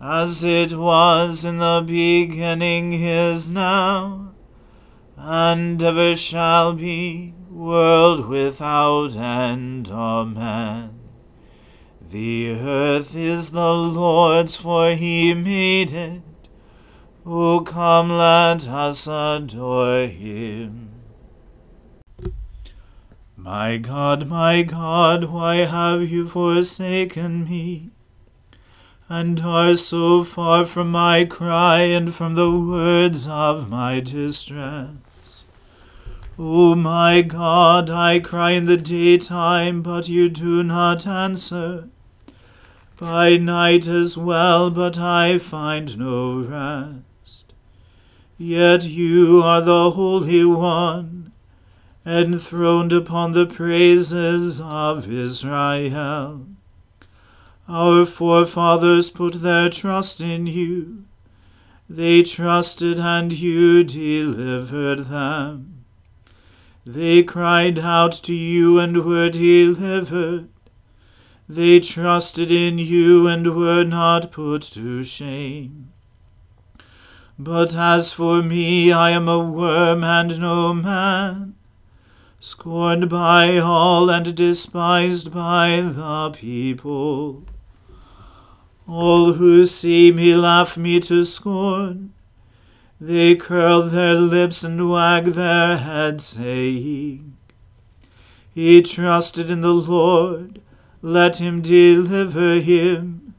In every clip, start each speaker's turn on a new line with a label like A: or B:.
A: as it was in the beginning is now, and ever shall be, world without end. Amen. The earth is the Lord's, for he made it. O come, let us adore him. My God, my God, why have you forsaken me? And are so far from my cry and from the words of my distress. O my God, I cry in the daytime, but you do not answer. By night as well, but I find no rest. Yet you are the Holy One, enthroned upon the praises of Israel. Our forefathers put their trust in you. They trusted and you delivered them. They cried out to you and were delivered. They trusted in you and were not put to shame. But as for me, I am a worm and no man, scorned by all and despised by the people. All who see me laugh me to scorn. They curl their lips and wag their heads, saying, He trusted in the Lord, let him deliver him.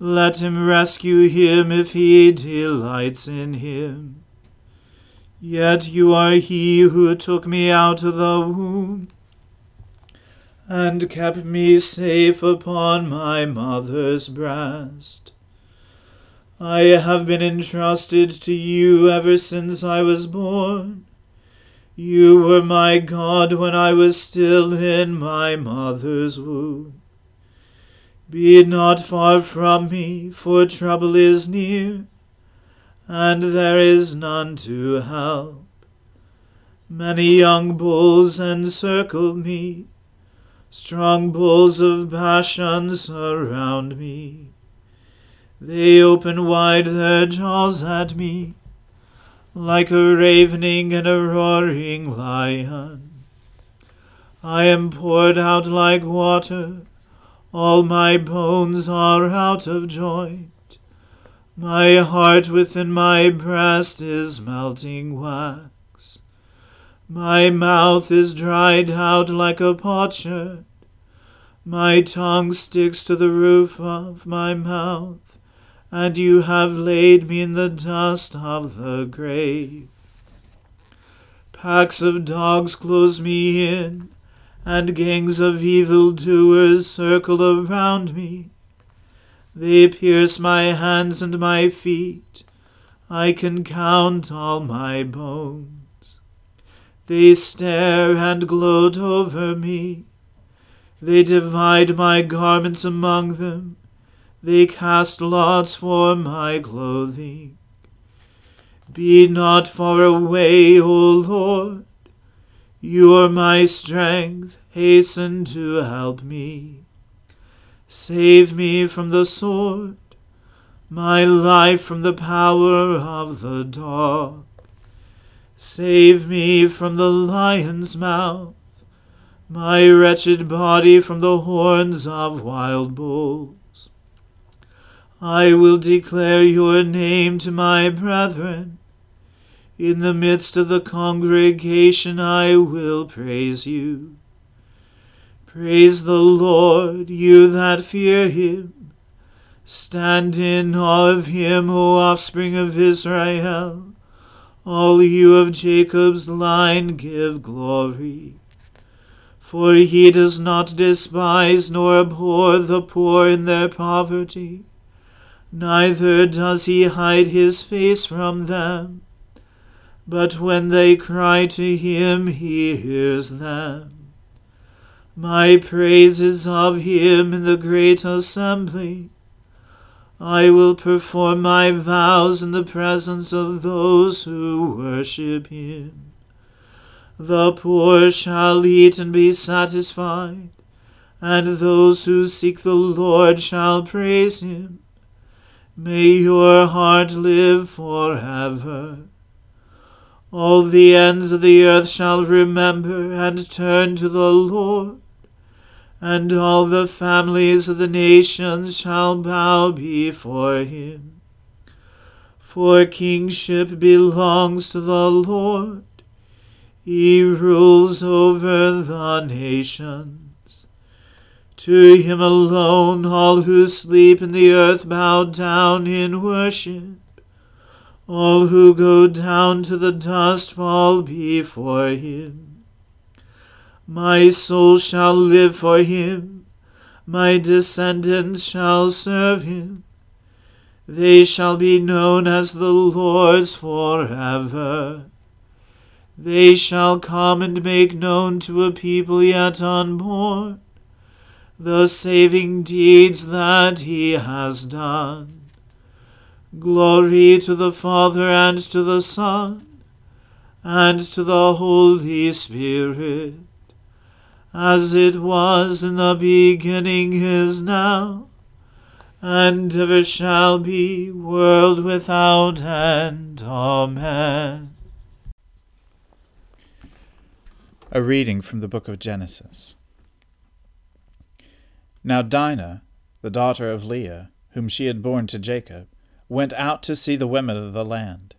A: Let him rescue him if he delights in him. Yet you are he who took me out of the womb and kept me safe upon my mother's breast. I have been entrusted to you ever since I was born. You were my God when I was still in my mother's womb. Be not far from me, for trouble is near, and there is none to help. Many young bulls encircle me Strong bulls of Bashan surround me. They open wide their jaws at me. like a ravening and a roaring lion. I am poured out like water, all my bones are out of joint. My heart within my breast is melting wax. My mouth is dried out like a potsherd. My tongue sticks to the roof of my mouth, and you have laid me in the dust of the grave. Packs of dogs close me in and gangs of evil doers circle around me. They pierce my hands and my feet. I can count all my bones. They stare and gloat over me. They divide my garments among them. They cast lots for my clothing. Be not far away, O Lord. You are my strength, hasten to help me. Save me from the sword, my life from the power of the dog. Save me from the lion's mouth, my wretched body from the horns of wild bulls. I will declare your name to my brethren. In the midst of the congregation I will praise you. Praise the Lord, you that fear him. Stand in awe of him, O offspring of Israel. All you of Jacob's line give glory. For he does not despise nor abhor the poor in their poverty, neither does he hide his face from them. But when they cry to him, he hears them. My praise is of him in the great assembly. I will perform my vows in the presence of those who worship him. The poor shall eat and be satisfied, and those who seek the Lord shall praise him. May your heart live forever. All the ends of the earth shall remember and turn to the Lord, and all the families of the nations shall bow before him. For kingship belongs to the Lord, he rules over the nations. To him alone all who sleep in the earth bow down in worship. All who go down to the dust fall before him. My soul shall live for him, my descendants shall serve him. They shall be known as the Lord's forever. They shall come and make known to a people yet unborn the saving deeds that he has done. Glory to the Father and to the Son and to the Holy Spirit, as it was in the beginning is now, and ever shall be, world without end. Amen.
B: A reading from the book of Genesis. Now Dinah, the daughter of Leah, whom she had borne to Jacob, went out to see the women of the land.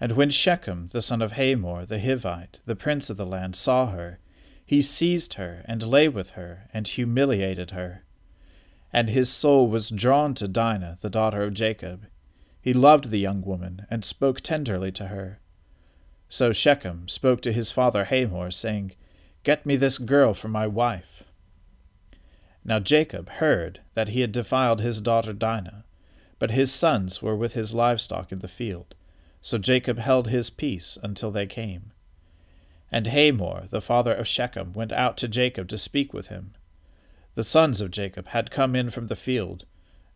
B: And when Shechem, the son of Hamor, the Hivite, the prince of the land, saw her, he seized her, and lay with her, and humiliated her. And his soul was drawn to Dinah, the daughter of Jacob. He loved the young woman, and spoke tenderly to her. So Shechem spoke to his father Hamor, saying, Get me this girl for my wife. Now Jacob heard that he had defiled his daughter Dinah, but his sons were with his livestock in the field. So Jacob held his peace until they came. And Hamor, the father of Shechem, went out to Jacob to speak with him. The sons of Jacob had come in from the field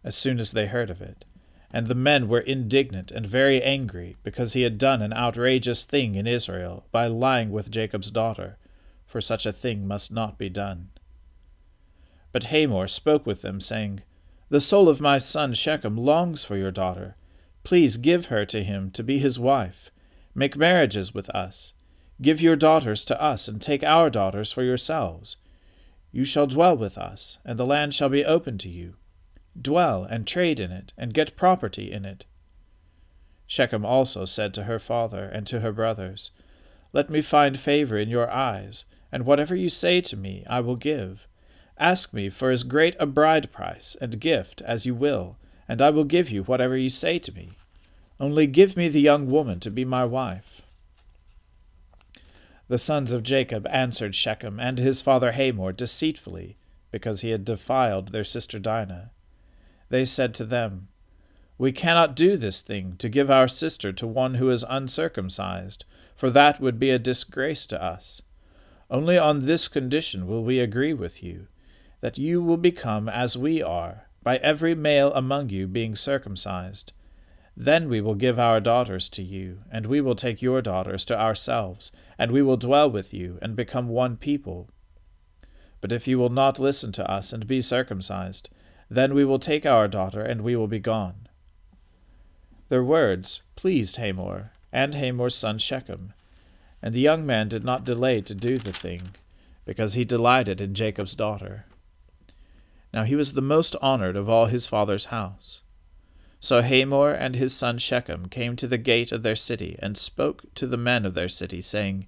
B: as soon as they heard of it. And the men were indignant and very angry, because he had done an outrageous thing in Israel by lying with Jacob's daughter, for such a thing must not be done. But Hamor spoke with them, saying, the soul of my son Shechem longs for your daughter. Please give her to him to be his wife, Make marriages with us. Give your daughters to us, and take our daughters for yourselves. You shall dwell with us, and the land shall be open to you. Dwell and trade in it, and get property in it. Shechem also said to her father and to her brothers, Let me find favor in your eyes, and whatever you say to me I will give. Ask me for as great a bride price and gift as you will, and I will give you whatever you say to me. Only give me the young woman to be my wife. The sons of Jacob answered Shechem and his father Hamor deceitfully, because he had defiled their sister Dinah. They said to them, We cannot do this thing to give our sister to one who is uncircumcised, for that would be a disgrace to us. Only on this condition will we agree with you, that you will become as we are, by every male among you being circumcised. Then we will give our daughters to you, and we will take your daughters to ourselves, and we will dwell with you, and become one people. But if you will not listen to us and be circumcised, then we will take our daughter, and we will be gone. Their words pleased Hamor, and Hamor's son Shechem, and the young man did not delay to do the thing, because he delighted in Jacob's daughter. Now he was the most honored of all his father's house. So Hamor and his son Shechem came to the gate of their city, and spoke to the men of their city, saying,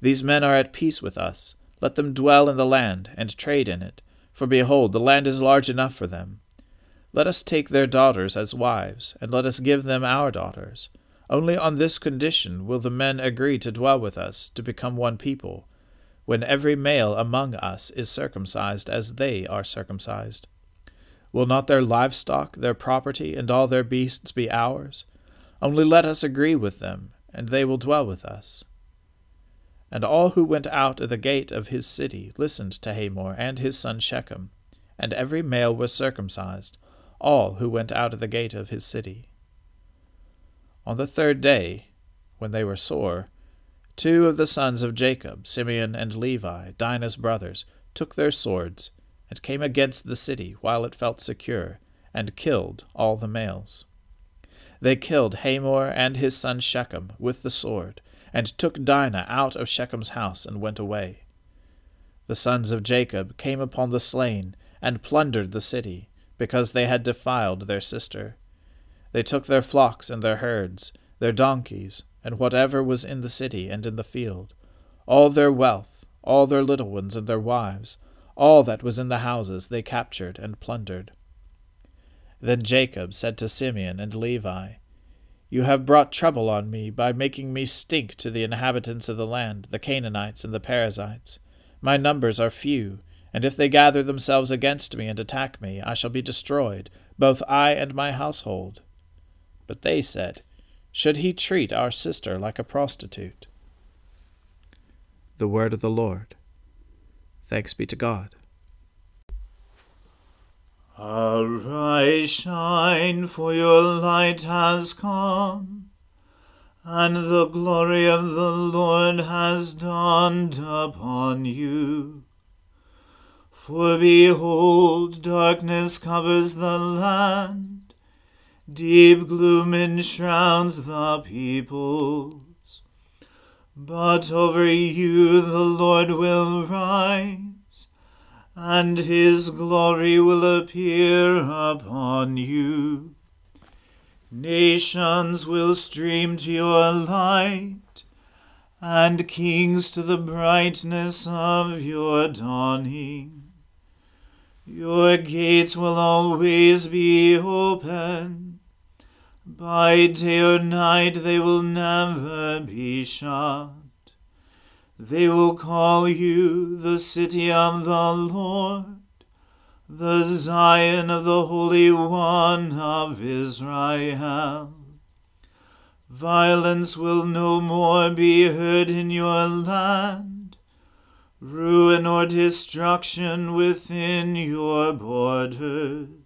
B: These men are at peace with us. Let them dwell in the land, and trade in it. For behold, the land is large enough for them. Let us take their daughters as wives, and let us give them our daughters. Only on this condition will the men agree to dwell with us, to become one people, when every male among us is circumcised as they are circumcised. Will not their livestock, their property, and all their beasts be ours? Only let us agree with them, and they will dwell with us. And all who went out of the gate of his city listened to Hamor and his son Shechem, and every male was circumcised, all who went out of the gate of his city. On the third day, when they were sore, two of the sons of Jacob, Simeon and Levi, Dinah's brothers, took their swords and came against the city while it felt secure, and killed all the males. They killed Hamor and his son Shechem with the sword, and took Dinah out of Shechem's house and went away. The sons of Jacob came upon the slain, and plundered the city, because they had defiled their sister. They took their flocks and their herds, their donkeys, and whatever was in the city and in the field, all their wealth, all their little ones and their wives, all that was in the houses they captured and plundered. Then Jacob said to Simeon and Levi, You have brought trouble on me by making me stink to the inhabitants of the land, the Canaanites and the Perizzites. My numbers are few, and if they gather themselves against me and attack me, I shall be destroyed, both I and my household. But they said, Should he treat our sister like a prostitute? The word of the Lord. Thanks be to God.
A: Arise, shine, for your light has come, and the glory of the Lord has dawned upon you. For behold, darkness covers the land, deep gloom enshrouds the people. But over you the Lord will rise, and his glory will appear upon you. Nations will stream to your light, and kings to the brightness of your dawning. Your gates will always be open by day or night they will never be shut. They will call you the city of the Lord, the Zion of the Holy One of Israel. Violence will no more be heard in your land, ruin or destruction within your borders.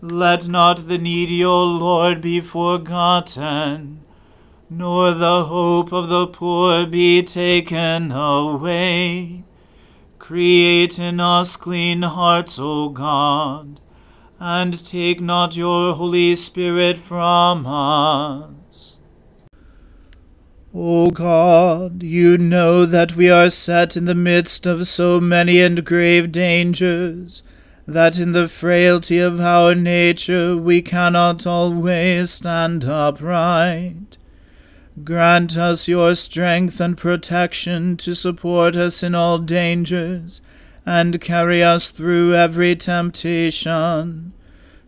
A: Let not the needy, O Lord, be forgotten, nor the hope of the poor be taken away. Create in us clean hearts, O God, and take not your Holy Spirit from us. O God, you know that we are set in the midst of so many and grave dangers, that in the frailty of our nature we cannot always stand upright. Grant us your strength and protection to support us in all dangers, and carry us through every temptation.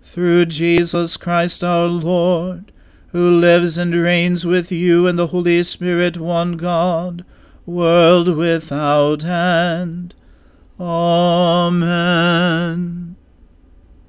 A: Through Jesus Christ our Lord, who lives and reigns with you and the Holy Spirit, one God, world without end. Amen.